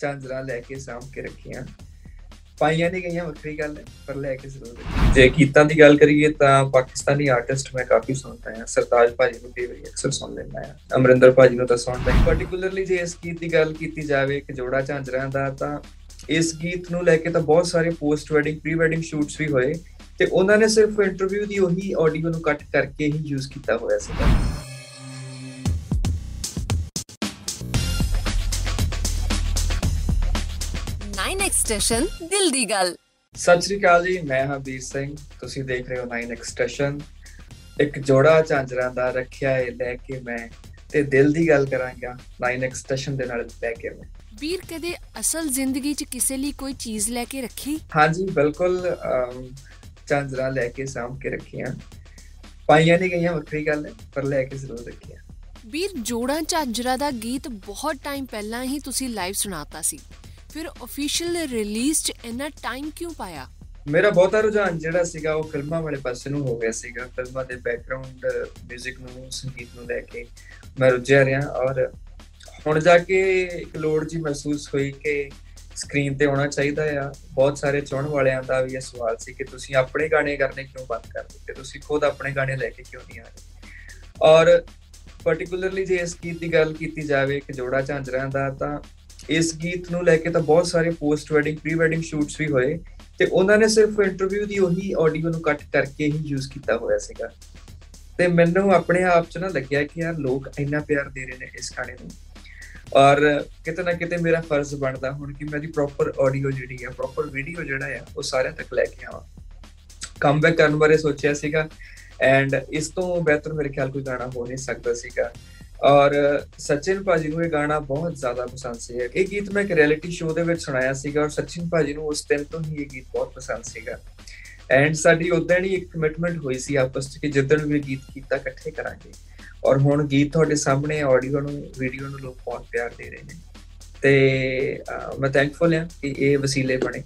ਝਾਂਜਰਾਂ ਲੈ ਕੇ ਸਾਂਭ ਕੇ ਰੱਖੀਆਂ। ਪਾਈਆਂ ਨਹੀਂ ਗਈਆਂ, ਵੱਖਰੀ ਗੱਲ ਹੈ, ਪਰ ਲੈ ਕੇ ਜ਼ਰੂਰ ਜੇ ਗੀਤਾਂ ਦੀ ਗੱਲ ਕਰੀਏ ਤਾਂ ਪਾਕਿਸਤਾਨੀ ਆਰਟਿਸਟ ਮੈਂ ਕਾਫੀ ਸੁਣਦਾ ਹਾਂ, ਸਰਤਾਜ ਭਾਜੀ ਨੂੰ ਕਈ ਵਾਰੀ ਅਕਸਰ ਸੁਣ ਲੈਂਦਾ ਹਾਂ, ਅਮਰਿੰਦਰ ਭਾਜੀ ਨੂੰ ਤਾਂ ਸੁਣਦਾ ਹਾਂ। ਪਾਰਟਿਕੂਲਰਲੀ ਜੇ ਇਸ ਗੀਤ ਦੀ ਗੱਲ ਕੀਤੀ ਜਾਵੇ ਇੱਕ ਜੋੜਾ ਝਾਂਜਰਾਂ ਦਾ, ਤਾਂ ਇਸ ਗੀਤ ਨੂੰ ਲੈ ਕੇ ਤਾਂ ਬਹੁਤ ਸਾਰੇ post wedding pre wedding shoots ਵੀ ਹੋਏ, ਤੇ ਉਹਨਾਂ ਨੇ ਸਿਰਫ ਇੰਟਰਵਿਊ ਦੀ ਉਹੀ ਆਡੀਓ ਨੂੰ ਕੱਟ ਕਰਕੇ ਹੀ ਯੂਜ਼ ਕੀਤਾ ਹੋਇਆ ਸੀਗਾ। 9 ਸਟੇਸ਼ਨ ਦਿਲ ਦੀ ਗੱਲ ਸਤਿ ਸ਼੍ਰੀ ਅਕਾਲ ਜੀ ਮੈਂ ਹਾਂ ਵੀਰ ਸਿੰਘ। ਤੁਸੀਂ ਦੇਖ ਰਹੇ ਹੋ 9 ਐਕਸਟ੍ਰੈਸ਼ਨ ਇੱਕ ਜੋੜਾ ਝਾਂਜਰਾਂ ਦਾ ਰੱਖਿਆ ਹੈ ਲੈ ਕੇ ਮੈਂ ਤੇ ਦਿਲ ਦੀ ਗੱਲ ਕਰਾਂਗਾ 9 ਐਕਸਟ੍ਰੈਸ਼ਨ ਦੇ ਨਾਲ ਲੈ ਕੇ ਮੈਂ। ਵੀਰ ਕਦੇ ਅਸਲ ਜ਼ਿੰਦਗੀ 'ਚ ਕਿਸੇ ਲਈ ਕੋਈ ਚੀਜ਼ ਲੈ ਕੇ ਰੱਖੀ? ਹਾਂਜੀ ਬਿਲਕੁਲ ਝਾਂਜਰਾਂ ਲੈ ਕੇ ਸਾਂਭ ਕੇ ਰੱਖੀਆਂ। ਪਾਈਆਂ ਨਹੀਂ ਗਈਆਂ ਵੱਖਰੀ ਗੱਲ ਹੈ ਪਰ ਲੈ ਕੇ ਜ਼ਰੂਰ ਰੱਖੀਆਂ। ਵੀਰ ਜੋੜਾਂ ਝਾਂਜਰਾ ਦਾ ਗੀਤ ਬਹੁਤ ਟਾਈਮ ਪਹਿਲਾਂ ਹੀ ਤੁਸੀਂ ਲਾਈਵ ਸੁਣਾਤਾ ਸੀ। ਫਿਰ ਅਫੀਸ਼ੀਅਲ ਰਿਲੀਜ਼ 'ਚ ਇੰਨਾ ਟਾਈਮ ਕਿਉਂ ਪਾਇਆ? ਮੇਰਾ ਬਹੁਤਾ ਰੁਝਾਨ ਜਿਹੜਾ ਸੀਗਾ, ਉਹ ਫਿਲਮਾਂ ਵਾਲੇ ਪਾਸੇ ਨੂੰ ਹੋ ਗਿਆ ਸੀਗਾ। ਫਿਲਮਾਂ ਦੇ ਬੈਕਗ੍ਰਾਉਂਡ 뮤직 ਨੂੰ, ਸੰਗੀਤ ਨੂੰ ਲੈ ਕੇ ਮੈਂ ਰੁੱਝਿਆ ਰਿਹਾ ਔਰ ਹੁਣ ਜਾ ਕੇ ਇੱਕ ਲੋੜ ਜੀ ਮਹਿਸੂਸ ਹੋਈ ਕਿ ਸਕਰੀਨ ਤੇ ਆਉਣਾ ਚਾਹੀਦਾ ਆ। ਬਹੁਤ ਸਾਰੇ ਚਾਹਣ ਵਾਲਿਆਂ ਦਾ ਵੀ ਇਹ ਸਵਾਲ ਸੀ ਕਿ ਤੁਸੀਂ ਆਪਣੇ ਗਾਣੇ ਕਰਨੇ ਕਿਉਂ ਬੰਦ ਕਰ ਦਿੱਤੇ? ਤੁਸੀਂ ਖੁਦ ਆਪਣੇ ਗਾਣੇ ਲੈ ਕੇ ਕਿਉਂ ਨਹੀਂ ਆ ਰਹੇ? ਔਰ ਪਾਰਟਿਕੂਲਰਲੀ ਜੇ ਇਸ ਗੀਤ ਦੀ ਗੱਲ ਕੀਤੀ ਜਾਵੇ ਕਿ ਜੋੜਾ ਝਾਂਜਰਾਂ ਦਾ ਤਾਂ ਇਸ ਗੀਤ ਨੂੰ ਲੈ ਕੇ ਤਾਂ ਬਹੁਤ ਸਾਰੇ post wedding pre wedding shoots ਵੀ ਹੋਏ ਤੇ ਉਹਨਾਂ ਨੇ ਸਿਰਫ ਇੰਟਰਵਿਊ ਦੀ ਉਹੀ ਆਡੀਓ ਨੂੰ ਕੱਟ ਕਰਕੇ ਹੀ ਯੂਜ਼ ਕੀਤਾ ਹੋਇਆ ਸੀਗਾ। ਤੇ ਮੈਨੂੰ ਆਪਣੇ ਆਪ 'ਚ ਨਾ ਲੱਗਿਆ ਕਿ ਯਾਰ ਲੋਕ ਇੰਨਾ ਪਿਆਰ ਦੇ ਰਹੇ ਨੇ ਇਸ ਗਾਣੇ ਨੂੰ। ਔਰ ਕਿਤੇ ਨਾ ਕਿਤੇ ਮੇਰਾ ਫਰਜ਼ ਬਣਦਾ ਹੁਣ ਕਿ ਮੈਂ ਦੀ ਪ੍ਰੋਪਰ ਆਡੀਓ ਜਿਹੜੀ ਆ ਪ੍ਰੋਪਰ ਵੀਡੀਓ ਜਿਹੜਾ ਆ, ਉਹ ਸਾਰਿਆਂ ਤੱਕ ਲੈ ਕੇ ਆਵਾਂ। ਕਮਬੈਕ ਕਰਨ ਬਾਰੇ ਸੋਚਿਆ ਸੀਗਾ ਐਂਡ ਇਸ ਤੋਂ ਬਿਹਤਰ ਮੇਰੇ ਖਿਆਲ ਕੋਈ ਗਾਣਾ ਹੋ ਨਹੀਂ ਸਕਦਾ ਸੀਗਾ। ਔਰ ਸਚਿਨ ਭਾਜੀ ਨੂੰ ਇਹ ਗਾਣਾ ਬਹੁਤ ਜ਼ਿਆਦਾ ਪਸੰਦ ਸੀ। ਇਹ ਗੀਤ ਮੈਂ ਇੱਕ ਰਿਐਲਿਟੀ ਸ਼ੋਅ ਦੇ ਵਿੱਚ ਸੁਣਾਇਆ ਸੀਗਾ ਔਰ ਸਚਿਨ ਭਾਜੀ ਨੂੰ ਉਸ ਦਿਨ ਤੋਂ ਹੀ ਇਹ ਗੀਤ ਬਹੁਤ ਪਸੰਦ ਸੀਗਾ। ਐਂਡ ਸਾਡੀ ਉਦੋਂ ਹੀ ਇੱਕ ਕਮਿਟਮੈਂਟ ਹੋਈ ਸੀ ਆਪਸ ਵਿੱਚ ਕਿ ਜਿੱਦਣ ਵੀ ਗੀਤ ਕੀਤਾ ਇਕੱਠੇ ਕਰਾਂਗੇ। ਔਰ ਹੁਣ ਗੀਤ ਤੁਹਾਡੇ ਸਾਹਮਣੇ ਆਡੀਓ ਨੂੰ ਵੀਡੀਓ ਨੂੰ ਲੋਕ ਬਹੁਤ ਪਿਆਰ ਦੇ ਰਹੇ ਨੇ। ਤੇ ਮੈਂ ਥੈਂਕਫੁਲ ਹਾਂ ਕਿ ਇਹ ਵਸੀਲੇ ਬਣੇ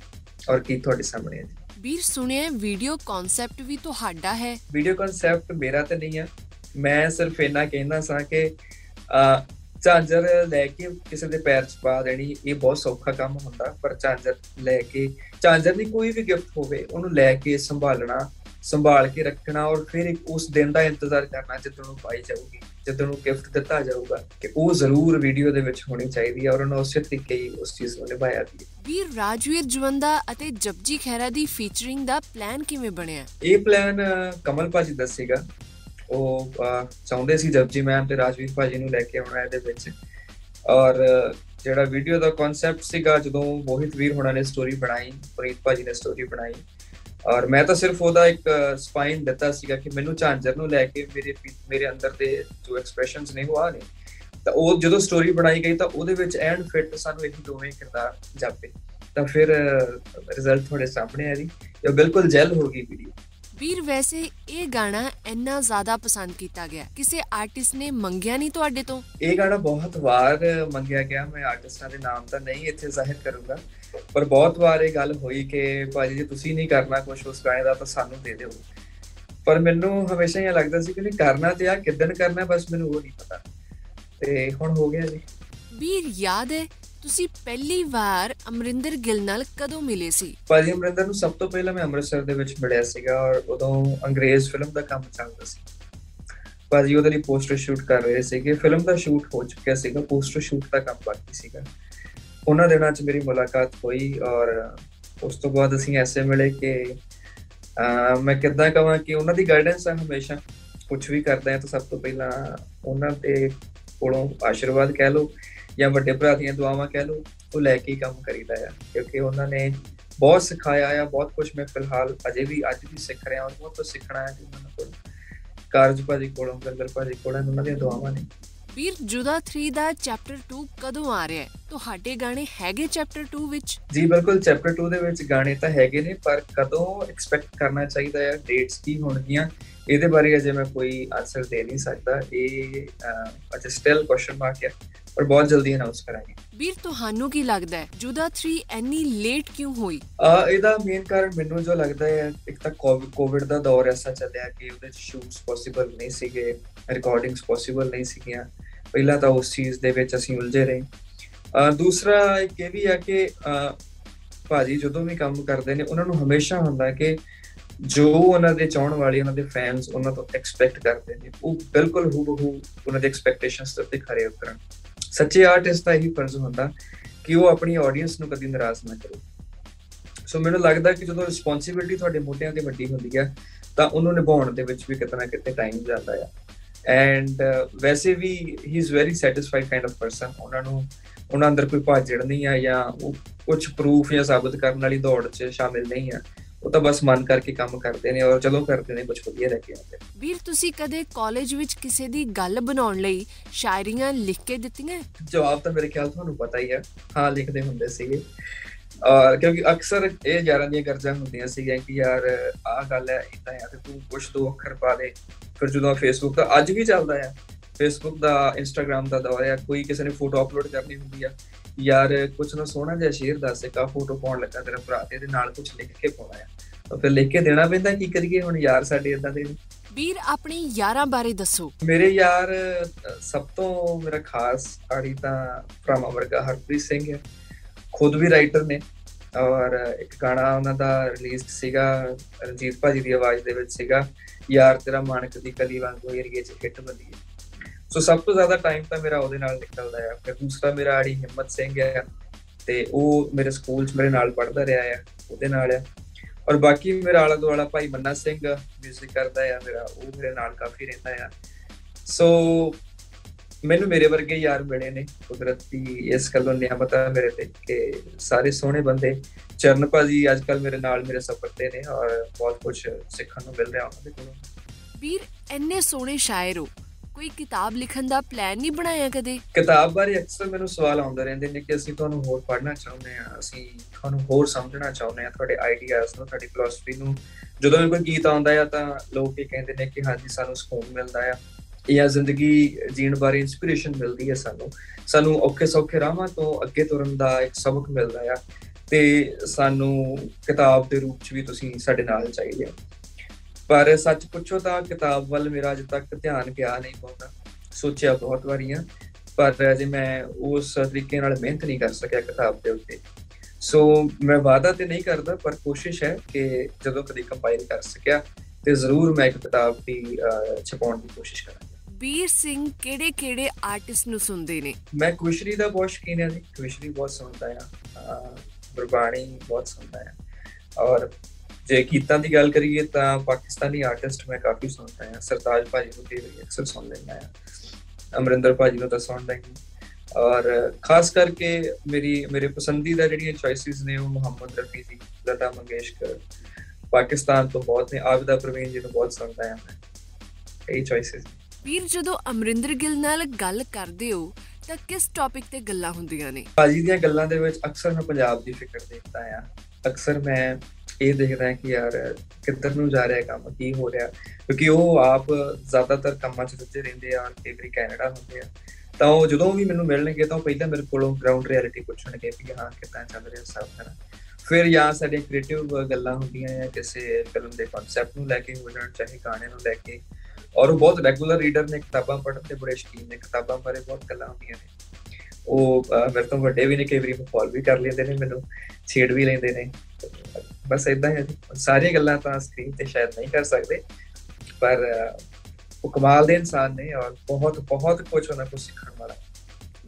ਔਰ ਗੀਤ ਤੁਹਾਡੇ ਸਾਹਮਣੇ ਹੈ ਵੀਰ ਸੁਣਿਆ ਵੀਡੀਓ ਕਨਸੈਪਟ ਵੀ ਤੁਹਾਡਾ ਹੈ। ਵੀਡੀਓ ਕਨਸੈਪਟ ਮੇਰਾ ਤੇ ਨਹੀਂ ਆ। ਮੈਂ ਸਿਰਫ ਇੰਨਾ ਕਹਿੰਦਾ ਸਾਂ ਕਿ ਝਾਂਜਰ ਲੈ ਕੇ ਕਿਸੇ ਦੇ ਪੈਰ 'ਚ ਪਾ ਦੇਣੀ ਇਹ ਬਹੁਤ ਸੌਖਾ ਕੰਮ ਹੁੰਦਾ ਪਰ ਝਾਂਜਰ ਲੈ ਕੇ ਝਾਂਜਰ ਦੀ ਕੋਈ ਵੀ ਗਿਫਟ ਹੋਵੇ ਉਹਨੂੰ ਲੈ ਕੇ ਸੰਭਾਲਣਾ ਸੰਭਾਲ ਕੇ ਰੱਖਣਾ ਔਰ ਫਿਰ ਉਸ ਦਿਨ ਦਾ ਇੰਤਜ਼ਾਰ ਕਰਨਾ ਜਦੋਂ ਉਹ ਪਾਈ ਜਾਊਗੀ ਜਦੋਂ ਉਹ ਗਿਫਟ ਦਿੱਤਾ ਜਾਊਗਾ ਕਿ ਉਹ ਜ਼ਰੂਰ ਵੀਡੀਓ ਦੇ ਵਿੱਚ ਹੋਣੀ ਚਾਹੀਦੀ ਹੈ ਔਰ ਉਹਨਾਂ ਉਸੇ ਤਰੀਕੇ ਹੀ ਉਸ ਚੀਜ਼ ਨੂੰ ਨਿਭਾਇਆ ਹੈ। ਵੀਰ ਰਾਜਵੀਰ ਜਵੰਦਾ ਅਤੇ ਜਪਜੀ ਖੈਰਾ ਦੀ ਫੀਚਰਿੰਗ ਦਾ ਪਲਾਨ ਕਿਵੇਂ ਬਣਿਆ ਇਹ ਪਲਾਨ ਕਮਲ ਭਾਜੀ ਦੱਸੇਗਾ ਉਹ ਅਹ, ਚਾਹੁੰਦੇ ਸੀ ਜਪਜੀ ਮੈਮ ਤੇ ਰਾਜਵੀਰ ਭਾਜੀ ਨੂੰ ਲੈ ਕੇ ਆਉਣਾ ਇਹਦੇ ਵਿੱਚ। ਔਰ ਅਹ, ਜਿਹੜਾ ਵੀਡੀਓ ਦਾ ਕਨਸੈਪਟ ਸੀਗਾ ਜਦੋਂ ਮੋਹਿਤ ਵੀਰ ਹੋਣਾ ਨੇ ਸਟੋਰੀ ਬਣਾਈ ਪ੍ਰੀਤ ਭਾਜੀ ਨੇ ਸਟੋਰੀ ਬਣਾਈ। ਔਰ ਮੈਂ ਤਾਂ ਸਿਰਫ ਉਹਦਾ ਇੱਕ ਸਪਾਈਨ ਦਿੱਤਾ ਸੀਗਾ ਕਿ ਮੈਨੂੰ ਝਾਂਜਰ ਨੂੰ ਲੈ ਕੇ ਮੇਰੇ ਫੀ- ਮੇਰੇ ਅੰਦਰ ਦੇ ਜੋ ਐਕਸਪ੍ਰੈਸ਼ਨਸ ਨੇ ਉਹ ਆ ਨੇ। ਤਾਂ ਉਹ ਜਦੋਂ ਸਟੋਰੀ ਬਣਾਈ ਗਈ ਤਾਂ ਉਹਦੇ ਵਿੱਚ ਐਂਡ ਫਿਟ ਸਾਨੂੰ ਇਹੀ ਦੋਵੇਂ ਕਿਰਦਾਰ ਜਾਪੇ। ਤਾਂ ਫਿਰ ਰਿਜ਼ਲਟ ਤੁਹਾਡੇ ਸਾਹਮਣੇ ਆ ਜੀ। ਇਹ ਬਿਲਕੁਲ ਜੈਲ ਹੋ ਗਈ ਵੀਡੀਓ ਵੀਰ ਵੈਸੇ ਇਹ ਗਾਣਾ ਇੰਨਾ ਜ਼ਿਆਦਾ ਪਸੰਦ ਕੀਤਾ ਗਿਆ। ਕਿਸੇ ਆਰਟਿਸਟ ਨੇ ਮੰਗਿਆ ਨਹੀਂ ਤੁਹਾਡੇ ਤੋਂ? ਇਹ ਗਾਣਾ ਬਹੁਤ ਵਾਰ ਮੰਗਿਆ ਗਿਆ। ਮੈਂ ਆਰਟਿਸਟਾਂ ਦੇ ਨਾਮ ਤਾਂ ਨਹੀਂ ਇੱਥੇ ਜ਼ਾਹਿਰ ਕਰੂੰਗਾ। ਪਰ ਬਹੁਤ ਵਾਰ ਇਹ ਗੱਲ ਹੋਈ ਕਿ ਭਾਜੀ ਜੇ ਤੁਸੀਂ ਨਹੀਂ ਕਰਨਾ ਕੁਝ ਉਸ ਗਾਣੇ ਦਾ ਤਾਂ ਸਾਨੂੰ ਦੇ ਦਿਓ। ਪਰ ਮੈਨੂੰ ਹਮੇਸ਼ਾ ਇਹ ਲੱਗਦਾ ਸੀ ਕਿ ਨਹੀਂ ਕਰਨਾ ਤੇ ਆ ਕਿਦਨ ਕਰਨਾ ਬਸ ਮੈਨੂੰ ਉਹ ਨਹੀਂ ਪਤਾ। ਤੇ ਹੁਣ ਹੋ ਗਿਆ ਜੀ। ਵੀਰ ਯਾਦ ਹੈ ਤੁਸੀਂ ਪਹਿਲੀ ਵਾਰ ਅਮਰਿੰਦਰ ਗਿੱਲ ਨਾਲ ਕਦੋਂ ਮਿਲੇ ਸੀ? ਭਾਜੀ ਅਮਰਿੰਦਰ ਨੂੰ ਸਭ ਤੋਂ ਪਹਿਲਾਂ ਮੈਂ ਅੰਮ੍ਰਿਤਸਰ ਦੇ ਵਿੱਚ ਮਿਲਿਆ ਸੀਗਾ ਔਰ ਉਦੋਂ ਅੰਗਰੇਜ਼ ਫਿਲਮ ਦਾ ਕੰਮ ਚੱਲਦਾ ਸੀ। ਭਾਜੀ ਉਹਦੇ ਲਈ ਪੋਸਟਰ ਸ਼ੂਟ ਕਰ ਰਹੇ ਸੀਗੇ। ਫਿਲਮ ਦਾ ਸ਼ੂਟ ਹੋ ਚੁੱਕਿਆ ਸੀਗਾ ਪੋਸਟਰ ਸ਼ੂਟ ਦਾ ਕੰਮ ਬਾਕੀ ਸੀਗਾ। ਉਹਨਾਂ ਦਿਨਾਂ 'ਚ ਮੇਰੀ ਮੁਲਾਕਾਤ ਹੋਈ ਔਰ ਉਸ ਤੋਂ ਬਾਅਦ ਅਸੀਂ ਐਸੇ ਮਿਲੇ ਕਿ ਅਹ, ਮੈਂ ਕਿੱਦਾਂ ਕਹਾਂ ਕਿ ਉਹਨਾਂ ਦੀ ਗਾਈਡੈਂਸ ਹੈ ਹਮੇਸ਼ਾ ਕੁਝ ਵੀ ਕਰਦੇ ਆ ਤਾਂ ਸਭ ਤੋਂ ਪਹਿਲਾਂ ਉਹਨਾਂ ਦੇ ਕੋਲੋਂ ਆਸ਼ੀਰਵਾਦ ਕਹਿ ਲਓ। ਜਾਂ ਵੱਡੇ ਭਰਾ ਦੀਆਂ ਦੁਆਵਾਂ ਕਹਿ ਲਓ ਉਹ ਲੈ ਕੇ ਹੀ ਕੰਮ ਕਰੀਦਾ ਆ। ਕਿਉਂਕਿ ਉਹਨਾਂ ਨੇ ਬਹੁਤ ਸਿਖਾਇਆ ਆ ਬਹੁਤ ਕੁਝ ਮੈਂ ਫਿਲਹਾਲ ਅਜੇ ਵੀ ਅੱਜ ਵੀ ਸਿੱਖ ਰਿਹਾ ਹਾਂ ਬਹੁਤ ਕੁਝ ਸਿੱਖਣਾ ਹੈ ਜੀ ਉਹਨਾਂ ਕੋਲ ਕਾਰਜ ਭਾਜੀ ਕੋਲੋਂ ਗੰਦਰ ਭਾਜੀ ਕੋਲੋਂ ਉਹਨਾਂ ਦੀਆਂ ਦੁਆਵਾਂ ਨੇ। ਵੀਰ ਜੁਦਾ 3 ਦਾ ਚੈਪਟਰ 2 ਕਦੋਂ ਆ ਰਿਹਾ ਹੈ? ਤੁਹਾਡੇ ਗਾਣੇ ਹੈਗੇ ਚੈਪਟਰ 2 ਵਿੱਚ? ਜੀ ਬਿਲਕੁਲ ਚੈਪਟਰ 2 ਦੇ ਵਿੱਚ ਗਾਣੇ ਤਾਂ ਹੈਗੇ ਨੇ ਪਰ ਕਦੋਂ ਐਕਸਪੈਕਟ ਕਰਨਾ ਚਾਹੀਦਾ ਹੈ ਡੇਟਸ ਕੀ ਹੋਣਗੀਆਂ ਇਹਦੇ ਬਾਰੇ ਅਜੇ ਮੈਂ ਕੋਈ ਆਨਸਰ ਦੇ ਨਹੀਂ ਸਕਦਾ। ਇਹ ਅਜੇ ਸਟਿਲ ਕੁਐਸਚਨ ਮਾਰਕ ਹੈ ਪਰ ਬਹੁਤ ਜਲਦੀ ਅਨਾਉਂਸ ਕਰਾਂਗੇ ਵੀਰ ਤੁਹਾਨੂੰ ਕੀ ਲੱਗਦਾ ਹੈ ਜੁਦਾ 3 ਇੰਨੀ ਲੇਟ ਕਿਉਂ ਹੋਈ ਆ ਇਹਦਾ ਮੇਨ ਕਾਰਨ ਮੈਨੂੰ ਜੋ ਲੱਗਦਾ ਹੈ ਇੱਕ ਤਾਂ ਕੋਵਿਡ ਦਾ ਦੌਰ ਐਸਾ ਚੱਲਿਆ ਕਿ ਉਹਦੇ ਸ਼ੂਟਸ ਪੋਸੀਬਲ ਨਹੀਂ ਸੀਗੇ ਰਿਕਾਰਡਿੰਗਸ ਪੋਸੀਬਲ ਨਹੀਂ ਸੀਗੀਆਂ ਪਹਿਲਾਂ ਤਾਂ ਉਸ ਚੀਜ਼ ਦੇ ਵਿੱਚ ਅਸੀਂ ਉਲਝੇ ਰਹੇ ਦੂਸਰਾ ਇੱਕ ਇਹ ਵੀ ਆ ਕਿ ਭਾਜੀ ਜਦੋਂ ਵੀ ਕੰਮ ਕਰਦੇ ਨੇ ਉਹਨਾਂ ਨੂੰ ਹਮੇਸ਼ਾ ਹੁੰਦਾ ਕਿ ਜੋ ਉਹਨਾਂ ਦੇ ਚਾਹਣ ਵਾਲੇ ਉਹਨਾਂ ਦੇ ਫੈਨਸ ਉਹਨਾਂ ਤੋਂ ਐਕਸਪੈਕਟ ਕਰਦੇ ਨੇ ਉਹ ਬਿਲਕੁਲ ਹੂਬਹੂ ਉਹਨਾਂ ਦੇ ਐਕਸਪੈਕਟੇਸ਼ਨਸ ਤੇ ਖਰੇ ਉਤਰਨ ਸੱਚੇ ਆਰਟਿਸਟ ਦਾ ਹੀ ਫਰਜ਼ ਹੁੰਦਾ ਕਿ ਉਹ ਆਪਣੀ ਆਡੀਅנס ਨੂੰ ਕਦੀ ਨਿਰਾਸ਼ ਨਾ ਕਰੇ। ਸੋ ਮੈਨੂੰ ਲੱਗਦਾ ਕਿ ਜਦੋਂ ਰਿਸਪੌਂਸਿਬਿਲਟੀ ਤੁਹਾਡੇ ਮੋਟਿਆਂ ਤੇ ਵੱਡੀ ਹੁੰਦੀ ਆ, ਤਾਂ ਉਹਨੂੰ ਨਿਭਾਉਣ ਦੇ ਵਿੱਚ ਵੀ ਕਿਤਨਾ ਕਿਤੇ ਟਾਈਮ ਜਾਂਦਾ ਆ। ਐਂਡ ਵੈਸੇ ਵੀ he is very satisfied kind of person ਉਹਨਾਂ ਨੂੰ, ਉਹਨਾਂ ਅੰਦਰ ਕੋਈ ਭਾਜੜ ਨਹੀਂ ਆ ਜਾਂ ਉਹ ਕੁਝ ਪ੍ਰੂਫ ਜਾਂ ਸਾਬਤ ਕਰਨ ਵਾਲੀ ਦੌੜ 'ਚ ਸ਼ਾਮਿਲ ਨਹੀਂ ਆ। ਉਹ ਤਾਂ ਬਸ ਮਨ ਕਰਕੇ ਕੰਮ ਕਰਦੇ ਨੇ ਔਰ ਚਲੋ ਕਰਦੇ ਨੇ ਕੁਝ ਵਧੀਆ ਲੈ ਕੇ ਆਉਂਦੇ ਵੀਰ ਤੁਸੀਂ ਕਦੇ ਕਾਲਜ ਵਿੱਚ ਕਿਸੇ ਦੀ ਗੱਲ ਬਣਾਉਣ ਲਈ ਸ਼ਾਇਰੀਆਂ ਲਿਖ ਕੇ ਦਿੱਤੀਆਂ? ਜਵਾਬ ਤਾਂ ਮੇਰੇ ਖਿਆਲ ਤੁਹਾਨੂੰ ਪਤਾ ਹੀ ਹੈ ਹਾਂ ਲਿਖਦੇ ਹੁੰਦੇ ਸੀਗੇ। ਔਰ ਕਿਉਂਕਿ ਅਕਸਰ ਇਹ ਯਾਰਾਂ ਦੀਆਂ ਗਰਜਾਂ ਹੁੰਦੀਆਂ ਸੀਗੀਆਂ ਕਿ ਯਾਰ ਆਹ ਗੱਲ ਹੈ ਇਦਾਂ ਆ ਤੇ ਤੂੰ ਕੁਝ ਦੋ ਅੱਖਰ ਪਾ ਦੇ। ਫਿਰ ਜਦੋਂ ਫੇਸਬੁੱਕ ਦਾ ਅੱਜ ਵੀ ਚੱਲਦਾ ਆ। ਫੇਸਬੁੱਕ ਦਾ ਇੰਸਟਾਗ੍ਰam ਦਾ ਦੌਰ ਆ ਕੋਈ ਕਿਸੇ ਨੇ ਫੋਟੋ ਅਪਲੋਡ ਕਰਨੀ ਹੁੰਦੀ ਆ ਯਾਰ ਕੁਝ ਨਾ ਸੋਹਣਾ ਜਿਹਾ ਸ਼ੇਰ ਦੱਸ ਕਾ ਫੋਟੋ ਪਾਉਣ ਲੱਗਾ ਤੇਰਾ ਭਰਾ ਤੇ ਇਹਦੇ ਨਾਲ ਕੁਝ ਲਿਖ ਕੇ ਪਾਉਣਾ ਆ। ਤਾਂ ਫਿਰ ਲਿਖ ਕੇ ਦੇਣਾ ਪੈਂਦਾ ਕੀ ਕਰੀਏ ਹੁਣ ਯਾਰ ਸਾਡੇ ਇਦਾਂ ਦੇ ਵੀਰ ਆਪਣੀ ਯਾਰਾਂ ਬਾਰੇ ਦੱਸੋ। ਮੇਰੇ ਯਾਰ ਸਭ ਤੋਂ ਮੇਰਾ ਖਾਸ ਆੜੀ ਤਾਂ ਭਰਾਵਾਂ ਵਰਗਾ ਹਰਪ੍ਰੀਤ ਸਿੰਘ ਹੈ ਖੁਦ ਵੀ ਰਾਈਟਰ ਨੇ ਔਰ ਇੱਕ ਗਾਣਾ ਉਹਨਾਂ ਦਾ ਰਿਲੀਜ਼ ਸੀਗਾ ਰਣਜੀਤ ਭਾਜੀ ਦੀ ਆਵਾਜ਼ ਦੇ ਵਿੱਚ ਸੀਗਾ ਯਾਰ ਤੇਰਾ ਮਾਨਕ ਦੀ ਕਲੀ ਵਾਂਗੂ ਏਰੀਏ 'ਚ ਹਿੱਟ ਬੰਦੀ ਸੋ ਸਭ ਤੋਂ ਜ਼ਿਆਦਾ ਟਾਈਮ ਤਾਂ ਮੇਰਾ ਉਹਦੇ ਨਾਲ ਨਿਕਲਦਾ ਹੈ ਫਿਰ ਦੂਸਰਾ ਮੇਰਾ ਆੜੀ ਹਿੰਮਤ ਸਿੰਘ ਹੈ ਤੇ ਉਹ ਮੇਰੇ ਸਕੂਲ 'ਚ ਮੇਰੇ ਨਾਲ ਪੜ੍ਹਦਾ ਰਿਹਾ ਹੈ ਉਹਦੇ ਨਾਲ ਹੈ ਔਰ ਬਾਕੀ ਮੇਰਾ ਆਲਾ ਦੁਆਲਾ ਭਾਈ ਮੰਨਾ ਸਿੰਘ 뮤직 ਕਰਦਾ ਹੈ ਮੇਰਾ ਉਹ ਮੇਰੇ ਨਾਲ ਕਾਫੀ ਰਹਿੰਦਾ ਹੈ ਸੋ ਮੈਨੂੰ ਮੇਰੇ ਵਰਗੇ ਯਾਰ ਮਿਲੇ ਨੇ ਕੁਦਰਤੀ, ਇਸ ਗੱਲੋਂ ਨਿਆਮਤ ਹੈ ਮੇਰੇ ਤੇ ਕਿ ਸਾਰੇ ਸੋਹਣੇ ਬੰਦੇ। ਚਰਨ ਭਾਜੀ ਅੱਜ ਕੱਲ ਮੇਰੇ ਨਾਲ ਮੇਰੇ ਸਫਰ ਤੇ ਨੇ ਔਰ ਬਹੁਤ ਕੁਝ ਸਿੱਖਣ ਨੂੰ ਮਿਲ ਰਿਹਾ ਉਹਨਾਂ ਦੇ ਕੋਲੋਂ। ਵੀਰ, ਇੰਨੇ ਸੋਹਣੇ ਸ਼ਾਇਰ ਹੋ। ਕੋਈ ਕਿਤਾਬ ਲਿਖਣ ਦਾ ਪਲਾਨ ਨਹੀਂ ਬਣਾਇਆ ਕਦੇ? ਕਿਤਾਬ ਬਾਰੇ ਅਕਸਰ ਮੈਨੂੰ ਸਵਾਲ ਆਉਂਦੇ ਰਹਿੰਦੇ ਨੇ ਕਿ ਅਸੀਂ ਤੁਹਾਨੂੰ ਹੋਰ ਪੜ੍ਹਨਾ ਚਾਹੁੰਦੇ ਆ ਅਸੀਂ ਤੁਹਾਨੂੰ ਹੋਰ ਸਮਝਣਾ ਚਾਹੁੰਦੇ ਆ ਤੁਹਾਡੇ ਆਈਡੀਆਜ਼ ਨੂੰ, ਤੁਹਾਡੀ ਫਿਲਾਸਫੀ ਨੂੰ। ਜਦੋਂ ਵੀ ਕੋਈ ਗੀਤ ਆਉਂਦਾ ਆ ਤਾਂ ਲੋਕ ਇਹ ਕਹਿੰਦੇ ਨੇ ਕਿ ਹਾਂਜੀ, ਸਾਨੂੰ ਸਕੂਨ ਮਿਲਦਾ ਆ ਜਾਂ ਜ਼ਿੰਦਗੀ ਜੀਣ ਬਾਰੇ ਇਨਸਪੀਰੇਸ਼ਨ ਮਿਲਦੀ ਹੈ ਸਾਨੂੰ। ਸਾਨੂੰ ਔਖੇ ਸੌਖੇ ਰਾਹਾਂ ਤੋਂ ਅੱਗੇ ਤੁਰਨ ਦਾ ਇੱਕ ਸਬਕ ਮਿਲਦਾ ਆ ਤੇ ਸਾਨੂੰ ਕਿਤਾਬ ਦੇ ਰੂਪ 'ਚ ਵੀ ਤੁਸੀਂ ਸਾਡੇ ਨਾਲ ਚਾਹੀਦੇ ਹੋ। ਪਰ ਸੱਚ ਪੁੱਛੋ ਤਾਂ ਕਿਤਾਬ ਵੱਲ ਮੇਰਾ ਅਜੇ ਤੱਕ ਧਿਆਨ ਗਿਆ ਨਹੀਂ ਪਾਉਂਦਾ ਸੋਚਿਆ ਬਹੁਤ ਵਾਰੀਆਂ ਪਰ ਅਜੇ ਮੈਂ ਉਸ ਤਰੀਕੇ ਨਾਲ ਮਿਹਨਤ ਨਹੀਂ ਕਰ ਸਕਿਆ ਕਿਤਾਬ ਦੇ ਉੱਤੇ। ਸੋ ਮੈਂ ਵਾਅਦਾ ਤੇ ਨਹੀਂ ਕਰਦਾ ਪਰ ਕੋਸ਼ਿਸ਼ ਹੈ ਕਿ ਜਦੋਂ ਕਦੇ ਕੰਪਾਈਲ ਕਰ ਸਕਿਆ ਤੇ ਜ਼ਰੂਰ ਮੈਂ ਇੱਕ ਕਿਤਾਬ ਦੀ ਛਪਾਉਣ ਦੀ ਕੋਸ਼ਿਸ਼ ਕਰਾਂਗਾ। ਵੀਰ ਸਿੰਘ ਕਿਹੜੇ-ਕਿਹੜੇ ਆਰਟਿਸਟ ਨੂੰ ਸੁਣਦੇ ਨੇ? ਮੈਂ ਕੁਸ਼ਰੀ ਦਾ ਬਹੁਤ ਸ਼ੌਕੀਨ ਹਾਂ ਜੀ। ਕੁਸ਼ਰੀ ਬਹੁਤ ਸੁਣਦਾ ਹਾਂ। ਗੁਰਬਾਣੀ ਬਹੁਤ ਸੁਣਦਾ ਹਾਂ। ਔਰ ਜੇ ਗੀਤਾਂ ਦੀ ਗੱਲ ਕਰੀਏ ਤਾਂ ਪਾਕਿਸਤਾਨੀ ਆਰਟਿਸਟ ਮੈਂ ਕਾਫੀ ਸੁਣਦਾ ਹਾਂ। ਸਰਤਾਜ ਭਾਜੀ ਨੂੰ ਵੀ ਅਕਸਰ ਸੁਣ ਲੈਂਦਾ ਹਾਂ। ਅਮਰਿੰਦਰ ਭਾਜੀ ਨੂੰ ਤਾਂ ਸੁਣਦਾ ਹੀ। ਔਰ ਖਾਸ ਕਰਕੇ ਮੇਰੀ ਮੇਰੇ ਪਸੰਦੀਦਾ ਜਿਹੜੀਆਂ ਚੋਇਸਿਸ ਨੇ ਉਹ ਮੁਹੰਮਦ ਰਫੀ ਜੀ ਲਤਾ ਮੰਗੇਸ਼ਕਰ। ਪਾਕਿਸਤਾਨ ਤੋਂ ਬਹੁਤ ਨੇ। ਆਬਿਦਾ ਪ੍ਰਵੀਨ ਜੀ ਨੂੰ ਬਹੁਤ ਸੁਣਦਾ ਹਾਂ ਮੈਂ। ਇਹ ਚੋਇਸਿਸ ਵੀਰ ਜਦੋਂ ਅਮਰਿੰਦਰ ਗਿੱਲ ਨਾਲ ਗੱਲ ਕਰਦੇ ਹੋ ਤਾਂ ਕਿਸ ਟੌਪਿਕ ਤੇ ਗੱਲਾਂ ਹੁੰਦੀਆਂ ਨੇ? ਭਾਜੀ ਦੀਆਂ ਗੱਲਾਂ ਦੇ ਵਿੱਚ ਅਕਸਰ ਮੈਂ ਪੰਜਾਬ ਦੀ ਫਿਕਰ ਦੇਖਦਾ ਆ ਅਕਸਰ ਮੈਂ ਇਹ ਦੇਖਦਾ ਹਾਂ ਕਿ ਯਾਰ ਕਿੱਧਰ ਨੂੰ ਜਾ ਰਿਹਾ ਕੰਮ, ਕੀ ਹੋ ਰਿਹਾ। ਕਿਉਂਕਿ ਉਹ ਆਪ ਜ਼ਿਆਦਾਤਰ ਕੰਮਾਂ 'ਚ ਰੁੱਝੇ ਰਹਿੰਦੇ ਆ, ਕਈ ਵਾਰੀ ਕੈਨੇਡਾ ਹੁੰਦੇ ਆ। ਤਾਂ ਉਹ ਜਦੋਂ ਵੀ ਮੈਨੂੰ ਮਿਲਣਗੇ ਤਾਂ ਉਹ ਪਹਿਲਾਂ ਮੇਰੇ ਕੋਲੋਂ ਗਰਾਊਂਡ ਰਿਐਲਿਟੀ ਪੁੱਛਣਗੇ ਕਿ ਹਾਂ, ਕਿੱਦਾਂ ਚੱਲ ਰਿਹਾ ਸਭ ਹੈ ਫਿਰ ਜਾਂ ਸਾਡੇ ਕ੍ਰੀਏਟਿਵ ਗੱਲਾਂ ਹੁੰਦੀਆਂ ਆ, ਕਿਸੇ ਫਿਲਮ ਦੇ ਕਨਸੈਪਟ ਨੂੰ ਲੈ ਕੇ ਹੋ ਜਾਣ, ਚਾਹੇ ਗਾਣੇ ਨੂੰ ਲੈ ਕੇ। ਔਰ ਉਹ ਬਹੁਤ ਰੈਗੂਲਰ ਰੀਡਰ ਨੇ, ਕਿਤਾਬਾਂ ਪੜ੍ਹਨ ਦੇ ਬੜੇ ਸ਼ੌਕੀਨ ਨੇ, ਕਿਤਾਬਾਂ ਬਾਰੇ ਬਹੁਤ ਗੱਲਾਂ ਹੁੰਦੀਆਂ ਨੇ। ਉਹ ਮੇਰੇ ਤੋਂ ਵੱਡੇ ਵੀ ਨੇ, ਕਈ ਵਾਰੀ ਫੋਲ ਵੀ ਕਰ ਲੈਂਦੇ ਨੇ ਮੈਨੂੰ, ਛੇੜ ਵੀ ਲੈਂਦੇ ਨੇ। ਬਸ ਇਦਾਂ ਹੀ ਸਾਰੀਆਂ ਗੱਲਾਂ ਤਾਂ ਸਕਰੀਨ ਤੇ ਸ਼ਾਇਦ ਨਹੀਂ ਕਰ ਸਕਦੇ ਪਰ ਉਹ ਕਮਾਲ ਦੇ ਇਨਸਾਨ ਨੇ ਔਰ ਬਹੁਤ ਬਹੁਤ ਕੁਝ ਉਹਨਾਂ ਕੋਲ ਸਿੱਖਣ ਵਾਲਾ।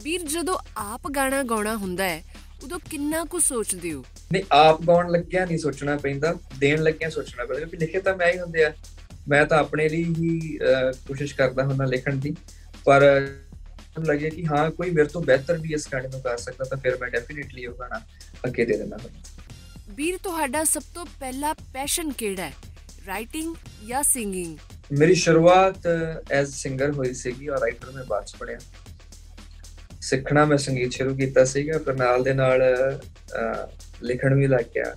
ਵੀਰ ਜਦੋਂ ਆਪ ਗਾਣਾ ਗਾਉਣਾ ਹੁੰਦਾ ਹੈ ਉਦੋਂ ਕਿੰਨਾ ਕੁ ਸੋਚਦੇ ਹੋ? ਨਹੀਂ ਆਪ ਗਾਉਣ ਲੱਗਿਆ ਨਹੀਂ ਸੋਚਣਾ ਪੈਂਦਾ ਦੇਣ ਲੱਗਿਆ ਸੋਚਣਾ ਪੈਂਦਾ ਕਿਉਂਕਿ ਲਿਖੇ ਤਾਂ ਮੈਂ ਹੀ ਹੁੰਦੇ ਆ। ਮੈਂ ਤਾਂ ਆਪਣੇ ਲਈ ਹੀ ਕੋਸ਼ਿਸ਼ ਕਰਦਾ ਹੁੰਦਾ ਲਿਖਣ ਦੀ। ਪਰ ਲੱਗੇ ਕਿ ਹਾਂ ਕੋਈ ਮੇਰੇ ਤੋਂ ਬਿਹਤਰ ਵੀ ਇਸ ਗਾਣੇ ਨੂੰ ਗਾ ਸਕਦਾ ਤਾਂ ਫਿਰ ਮੈਂ ਡੈਫੀਨਿਟਲੀ ਉਹ ਗਾਣਾ ਅੱਗੇ ਦੇ ਦੇਣਾ ਵੀਰ ਤੁਹਾਡਾ ਸਭ ਤੋਂ ਪਹਿਲਾ ਪੈਸ਼ਨ ਕਿਹੜਾ ਹੈ? ਰਾਈਟਿੰਗ ਜਾਂ ਸਿੰਗਿੰਗ ਮੇਰੀ ਸ਼ੁਰੂਆਤ ਐਜ਼ ਸਿੰਗਰ ਹੋਈ ਸੀਗੀ ਔਰ ਰਾਈਟਰ ਮੈਂ ਬਾਅਦ ਚ ਪੜਿਆ ਸਿੱਖਣਾ ਮੈਂ ਸੰਗੀਤ ਸ਼ੁਰੂ ਕੀਤਾ ਸੀਗਾ ਪਰ ਨਾਲ ਦੇ ਨਾਲ ਲਿਖਣ ਵੀ ਲੱਗ ਗਿਆ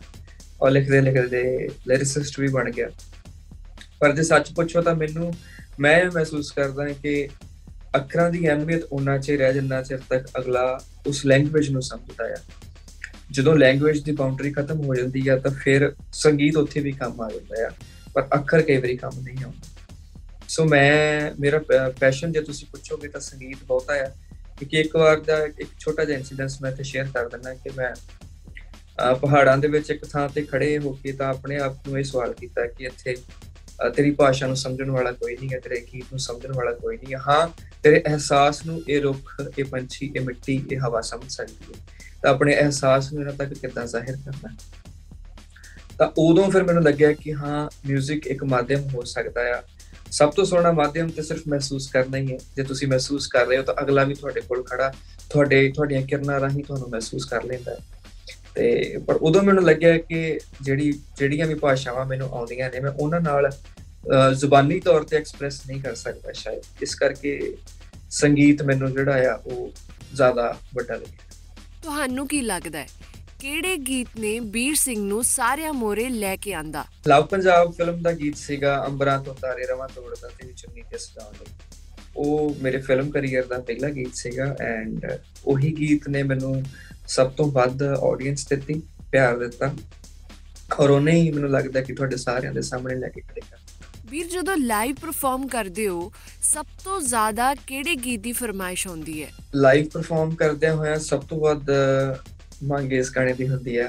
ਔਰ ਲਿਖਦੇ ਲਿਖਦੇ ਲਿਰਿਸਿਸਟ ਵੀ ਬਣ ਗਿਆ। ਪਰ ਜੇ ਸੱਚ ਪੁੱਛੋ ਤਾਂ ਮੈਨੂੰ, ਮੈਂ ਮਹਿਸੂਸ ਕਰਦਾ ਹਾਂ ਕਿ ਅੱਖਰਾਂ ਦੀ ਅਹਿਮੀਅਤ ਉਹਨਾਂ 'ਚ ਰਹਿ ਜਿੰਨਾ ਚਿਰ ਤੱਕ ਅਗਲਾ ਉਸ ਲੈਂਗੁਏਜ ਨੂੰ ਸਮਝਦਾ ਹੈ ਜਦੋਂ ਲੈਂਗੁਏਜ ਦੀ ਬਾਉਂਡਰੀ ਖਤਮ ਹੋ ਜਾਂਦੀ ਹੈ ਤਾਂ ਫਿਰ ਸੰਗੀਤ ਉੱਥੇ ਵੀ ਕੰਮ ਆ ਜਾਂਦਾ ਹੈ ਪਰ ਅੱਖਰ ਕਈ ਵਾਰੀ ਕੰਮ ਨਹੀਂ ਆਉਂਦਾ। ਸੋ ਮੈਂ, ਮੇਰਾ ਪੈਸ਼ਨ ਜੇ ਤੁਸੀਂ ਪੁੱਛੋਗੇ ਤਾਂ ਸੰਗੀਤ ਬਹੁਤਾ ਹੈ ਕਿ ਇੱਕ ਵਾਰ ਦਾ ਇੱਕ ਛੋਟਾ ਜਿਹਾ ਇਨਸੀਡੈਂਟ ਮੈਂ ਇੱਥੇ ਸ਼ੇਅਰ ਕਰ ਦਿੰਦਾ ਕਿ ਮੈਂ ਪਹਾੜਾਂ ਦੇ ਵਿੱਚ ਇੱਕ ਥਾਂ ਤੇ ਖੜੇ ਹੋ ਕੇ ਤਾਂ ਆਪਣੇ ਆਪ ਨੂੰ ਇਹ ਸਵਾਲ ਕੀਤਾ ਕਿ ਇੱਥੇ ਤੇਰੀ ਭਾਸ਼ਾ ਨੂੰ ਸਮਝਣ ਵਾਲਾ ਕੋਈ ਨਹੀਂ ਹੈ, ਤੇਰੇ ਗੀਤ ਨੂੰ ਸਮਝਣ ਵਾਲਾ ਕੋਈ ਨਹੀਂ ਹੈ। ਹਾਂ, ਤੇਰੇ ਅਹਿਸਾਸ ਨੂੰ ਇਹ ਰੁੱਖ, ਇਹ ਪੰਛੀ, ਇਹ ਮਿੱਟੀ, ਇਹ ਹਵਾ ਸਮਝ ਸਕਦੀ ਹੈ। ਤਾਂ ਆਪਣੇ ਅਹਿਸਾਸ ਨੂੰ ਇਹਨਾਂ ਤੱਕ ਕਿੱਦਾਂ ਜ਼ਾਹਿਰ ਕਰਨਾ? ਤਾਂ ਉਦੋਂ ਫਿਰ ਮੈਨੂੰ ਲੱਗਿਆ ਕਿ ਹਾਂ 뮤직 ਇੱਕ ਮਾਧਿਅਮ ਹੋ ਸਕਦਾ ਹੈ ਸਭ ਤੋਂ ਸੋਹਣਾ ਮਾਧਿਅਮ ਤੇ ਸਿਰਫ ਮਹਿਸੂਸ ਕਰਨਾ ਹੀ ਹੈ। ਜੇ ਤੁਸੀਂ ਮਹਿਸੂਸ ਕਰ ਰਹੇ ਹੋ ਤਾਂ ਅਗਲਾ ਵੀ ਤੁਹਾਡੇ ਕੋਲ ਖੜਾ, ਤੁਹਾਡੇ, ਤੁਹਾਡੀਆਂ ਕਿਰਨਾਂ ਰਾਹੀਂ ਤੁਹਾਨੂੰ ਮਹਿਸੂਸ ਕਰ ਲੈਂਦਾ। ਹੈ ਤੇ ਪਰ ਉਦੋਂ ਮੈਨੂੰ ਲੱਗਿਆ ਕਿ ਜਿਹੜੀ, ਜਿਹੜੀਆਂ ਵੀ ਭਾਸ਼ਾਵਾਂ ਮੈਨੂੰ ਆਉਂਦੀਆਂ ਨੇ, ਮੈਂ ਉਹਨਾਂ ਨਾਲ ਜ਼ੁਬਾਨੀ ਤੌਰ ਤੇ ਐਕਸਪ੍ਰੈਸ ਨਹੀਂ ਕਰ ਸਕਦਾ ਸ਼ਾਇਦ। ਇਸ ਕਰਕੇ ਸੰਗੀਤ ਮੈਨੂੰ ਜਿਹੜਾ ਆ, ਉਹ ਜ਼ਿਆਦਾ ਵੱਡਾ ਲੱਗਿਆ। ਤੁਹਾਨੂੰ ਕੀ ਲੱਗਦਾ ਹੈ? ਕਿਹੜੇ ਗੀਤ ਨੇ ਵੀਰ ਸਿੰਘ ਨੂੰ ਸਾਰਿਆਂ ਮੋਰੇ ਲੈ ਕੇ ਆਂਦਾ? ਲਵ ਪੰਜਾਬ ਫਿਲਮ ਦਾ ਗੀਤ ਸੀਗਾ, ਅੰਬਰਾਂ ਤੋਂ ਤਾਰੇ ਰਵਾਂ ਤੋੜਦਾ ਤੇ ਚੁੰਨੀ ਤੇ ਸਜਾਉਣ ਲਈ। ਉਹ ਮੇਰੇ ਫਿਲਮ ਕੈਰੀਅਰ ਦਾ ਪਹਿਲਾ ਗੀਤ ਸੀਗਾ ਐਂਡ ਉਹੀ ਗੀਤ ਨੇ ਮੈਨੂੰ ਸਭ ਤੋਂ ਵੱਧ ਆਡੀਅנס ਦਿੱਤੀ, ਪਿਆਰ ਦਿੱਤਾ। ਔਰ ਉਹਨੇ ਹੀ ਮੈਨੂੰ ਲੱਗਦਾ ਕਿ ਤੁਹਾਡੇ ਸਾਰਿਆਂ ਦੇ ਸਾਹਮਣੇ ਲੈ ਕੇ ਖੜੇਗਾ ਵੀਰ ਜਦੋਂ ਲਾਈਵ ਪਰਫਾਰਮ ਕਰਦੇ ਹੋ ਸਭ ਤੋਂ ਜ਼ਿਆਦਾ ਕਿਹੜੇ ਗੀਤ ਦੀ ਫਰਮਾਇਸ਼ ਹੁੰਦੀ ਹੈ? ਲਾਈਵ ਪਰਫਾਰਮ ਕਰਦੇ ਹੋਇਆ ਸਭ ਤੋਂ ਵੱਧ ਮੰਗ ਇਸ ਗਾਣੇ ਦੀ ਹੁੰਦੀ ਆ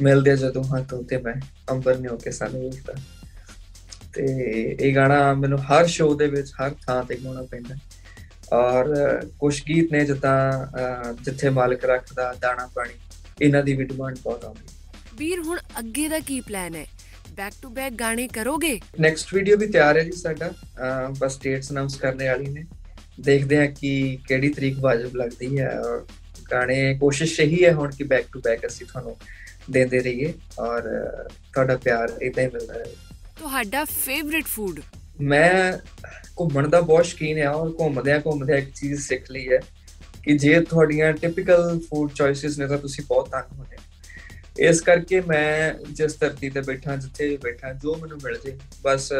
ਮਿਲਦੇ ਜਦੋਂ ਹੱਥੋਂ ਤੇ ਮੈਂ ਅੰਬਰ ਨੇ ਹੋ ਕੇ ਸਾਨੂੰ ਵੇਖਦਾ ਤੇ ਇਹ ਗਾਣਾ ਮੈਨੂੰ ਹਰ ਸ਼ੋਅ ਦੇ ਵਿੱਚ ਹਰ ਥਾਂ ਤੇ ਗਾਉਣਾ ਪੈਂਦਾ ਔਰ ਕੁਝ ਗੀਤ ਨੇ ਜਿੱਦਾਂ ਜਿੱਥੇ ਮਾਲਕ ਰੱਖਦਾ ਦਾਣਾ ਪਾਣੀ ਇਹਨਾਂ ਦੀ ਵੀ ਡਿਮਾਂਡ ਬਹੁਤ ਆਉਂਦੀ ਵੀਰ ਹੁਣ ਅੱਗੇ ਦਾ ਕੀ ਪਲਾਨ ਹੈ? ਬੈਕ ਟੂ ਬੈਕ ਗਾਣੇ ਕਰੋਗੇ? ਨੈਕਸਟ ਵੀਡੀਓ ਵੀ ਤਿਆਰ ਹੈ ਜੀ ਸਾਡਾ। ਬਸ ਡੇਟਸ ਅਨਾਉਂਸ ਕਰਨੇ ਵਾਲੀ ਨੇ। ਦੇਖਦੇ ਹਾਂ ਕਿ ਕਿਹੜੀ ਤਰੀਕ ਵਾਜਬ ਲੱਗਦੀ ਹੈ। ਔਰ ਗਾਣੇ ਕੋਸ਼ਿਸ਼ ਇਹੀ ਹੈ ਹੁਣ ਕਿ ਬੈਕ ਟੂ ਬੈਕ ਅਸੀਂ ਤੁਹਾਨੂੰ ਦਿੰਦੇ ਰਹੀਏ। ਔਰ ਤੁਹਾਡਾ ਪਿਆਰ ਇਦਾਂ ਹੀ ਮਿਲਦਾ ਰਹੇ। ਤੁਹਾਡਾ ਫੇਵਰਿਟ ਫੂਡ ਮੈਂ ਘੁੰਮਣ ਦਾ ਬਹੁਤ ਸ਼ੌਕੀਨ ਆ ਔਰ ਘੁੰਮਦਿਆਂ ਘੁੰਮਦਿਆਂ ਇੱਕ ਚੀਜ਼ ਸਿੱਖ ਲਈ ਹੈ ਕਿ ਜੇ ਤੁਹਾਡੀਆਂ ਟਿਪੀਕਲ ਫੂਡ ਚੋਇਸਸ ਨੇ ਤਾਂ ਤੁਸੀਂ ਬਹੁਤ ਤੰਗ ਹੋਣੇ ਇਸ ਕਰਕੇ ਮੈਂ ਜਿਸ ਧਰਤੀ ਤੇ ਬੈਠਾ ਜਿੱਥੇ ਬੈਠਾ ਜੋ ਮੈਨੂੰ ਮਿਲ ਜੇ ਬਸ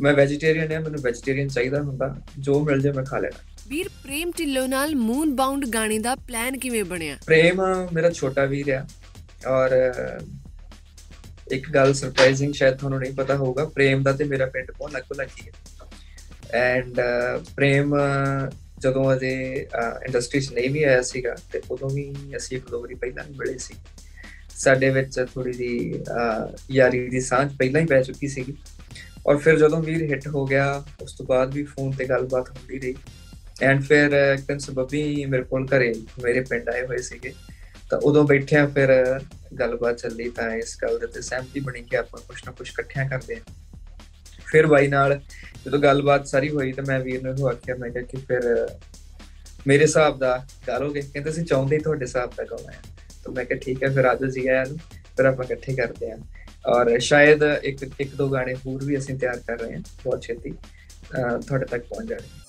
ਮੈਂ ਵੈਜੀਟੇਰੀਅਨ ਹਾਂ ਮੈਨੂੰ ਵੈਜੀਟੇਰੀਅਨ ਚਾਹੀਦਾ ਹੁੰਦਾ ਜੋ ਮਿਲ ਜੇ ਮੈਂ ਖਾ ਲੈਣਾ। ਵੀਰ ਪ੍ਰੇਮ ਢਿੱਲੋਂ ਨਾਲ ਮੂਨ ਬਾਉਂਡ ਗਾਣੇ ਦਾ ਪਲਾਨ ਕਿਵੇਂ ਬਣਿਆ? ਪ੍ਰੇਮ ਮੇਰਾ ਛੋਟਾ ਵੀਰ ਆ ਔਰ ਇੱਕ ਗੱਲ ਸਰਪ੍ਰਾਈਜ਼ਿੰਗ ਸ਼ਾਇਦ ਤੁਹਾਨੂੰ ਨਹੀਂ ਪਤਾ ਹੋਊਗਾ ਪ੍ਰੇਮ ਦਾ ਤੇ ਮੇਰਾ ਪਿੰਡ ਬਹੁਤ ਲੱਗੋ ਲੱਗੀ ਹੈ। ਐਂਡ ਪ੍ਰੇਮ ਜਦੋਂ ਅਜੇ ਇੰਡਸਟਰੀ 'ਚ ਨਹੀਂ ਵੀ ਆਇਆ ਸੀਗਾ ਤੇ ਉਦੋਂ ਵੀ ਅਸੀਂ ਇੱਕ ਦੋ ਵਾਰੀ ਪਹਿਲਾਂ ਮਿਲੇ ਸੀ। ਸਾਡੇ ਵਿੱਚ ਥੋੜੀ ਜੀ ਯਾਰੀ ਦੀ ਸਾਂਝ ਪਹਿਲਾਂ ਹੀ ਪੈ ਚੁੱਕੀ ਸੀਗੀ। ਔਰ ਫਿਰ ਜਦੋਂ ਵੀਰ ਹਿੱਟ ਹੋ ਗਿਆ, ਉਸ ਤੋਂ ਬਾਅਦ ਵੀ ਫੋਨ ਤੇ ਗੱਲਬਾਤ ਹੁੰਦੀ ਰਹੀ। ਐਂਡ ਫਿਰ ਇੱਕ ਦਿਨ ਸਬਬੀ ਮੇਰੇ ਕੋਲ ਘਰੇ ਮੇਰੇ ਪਿੰਡ ਆਏ ਹੋਏ ਸੀਗੇ। ਤਾਂ ਉਦੋਂ ਬੈਠਿਆ ਫਿਰ ਗੱਲਬਾਤ ਚੱਲੀ ਤਾਂ ਇਸ ਗੱਲ ਦੇ ਤੇ ਸਹਿਮਤੀ ਬਣੀ ਕਿ ਆਪਾਂ ਕੁਝ ਨਾ ਕੁਝ ਇਕੱਠਿਆਂ ਕਰਦੇ ਹਾਂ। ਫਿਰ ਬਾਈ ਨਾਲ ਜਦੋਂ ਗੱਲਬਾਤ ਸਾਰੀ ਹੋਈ ਤਾਂ ਮੈਂ ਵੀਰ ਨੂੰ ਆਖਿਆ, ਮੈਂ ਕਿਹਾ ਕਿ ਫਿਰ ਮੇਰੇ ਹਿਸਾਬ ਦਾ ਗਾਲੋਗੇ ਕਹਿੰਦੇ ਸੀ ਚਾਹੁੰਦੇ ਹੀ ਤੁਹਾਡੇ ਹਿਸਾਬ ਦਾ ਗਾਉਣਾ ਹੈ। ਤਾਂ ਮੈਂ ਕਿਹਾ ਠੀਕ ਹੈ, ਫਿਰ ਆਜੋ ਜੀ ਆਇਆ ਨੂੰ ਫਿਰ ਆਪਾਂ ਇਕੱਠੇ ਕਰਦੇ ਹਾਂ। ਔਰ ਸ਼ਾਇਦ ਇੱਕ ਇੱਕ ਦੋ ਗਾਣੇ ਹੋਰ ਵੀ ਅਸੀਂ ਤਿਆਰ ਕਰ ਰਹੇ ਹਾਂ, ਬਹੁਤ ਛੇਤੀ ਤੁਹਾਡੇ ਤੱਕ ਪਹੁੰਚ ਜਾਣਗੇ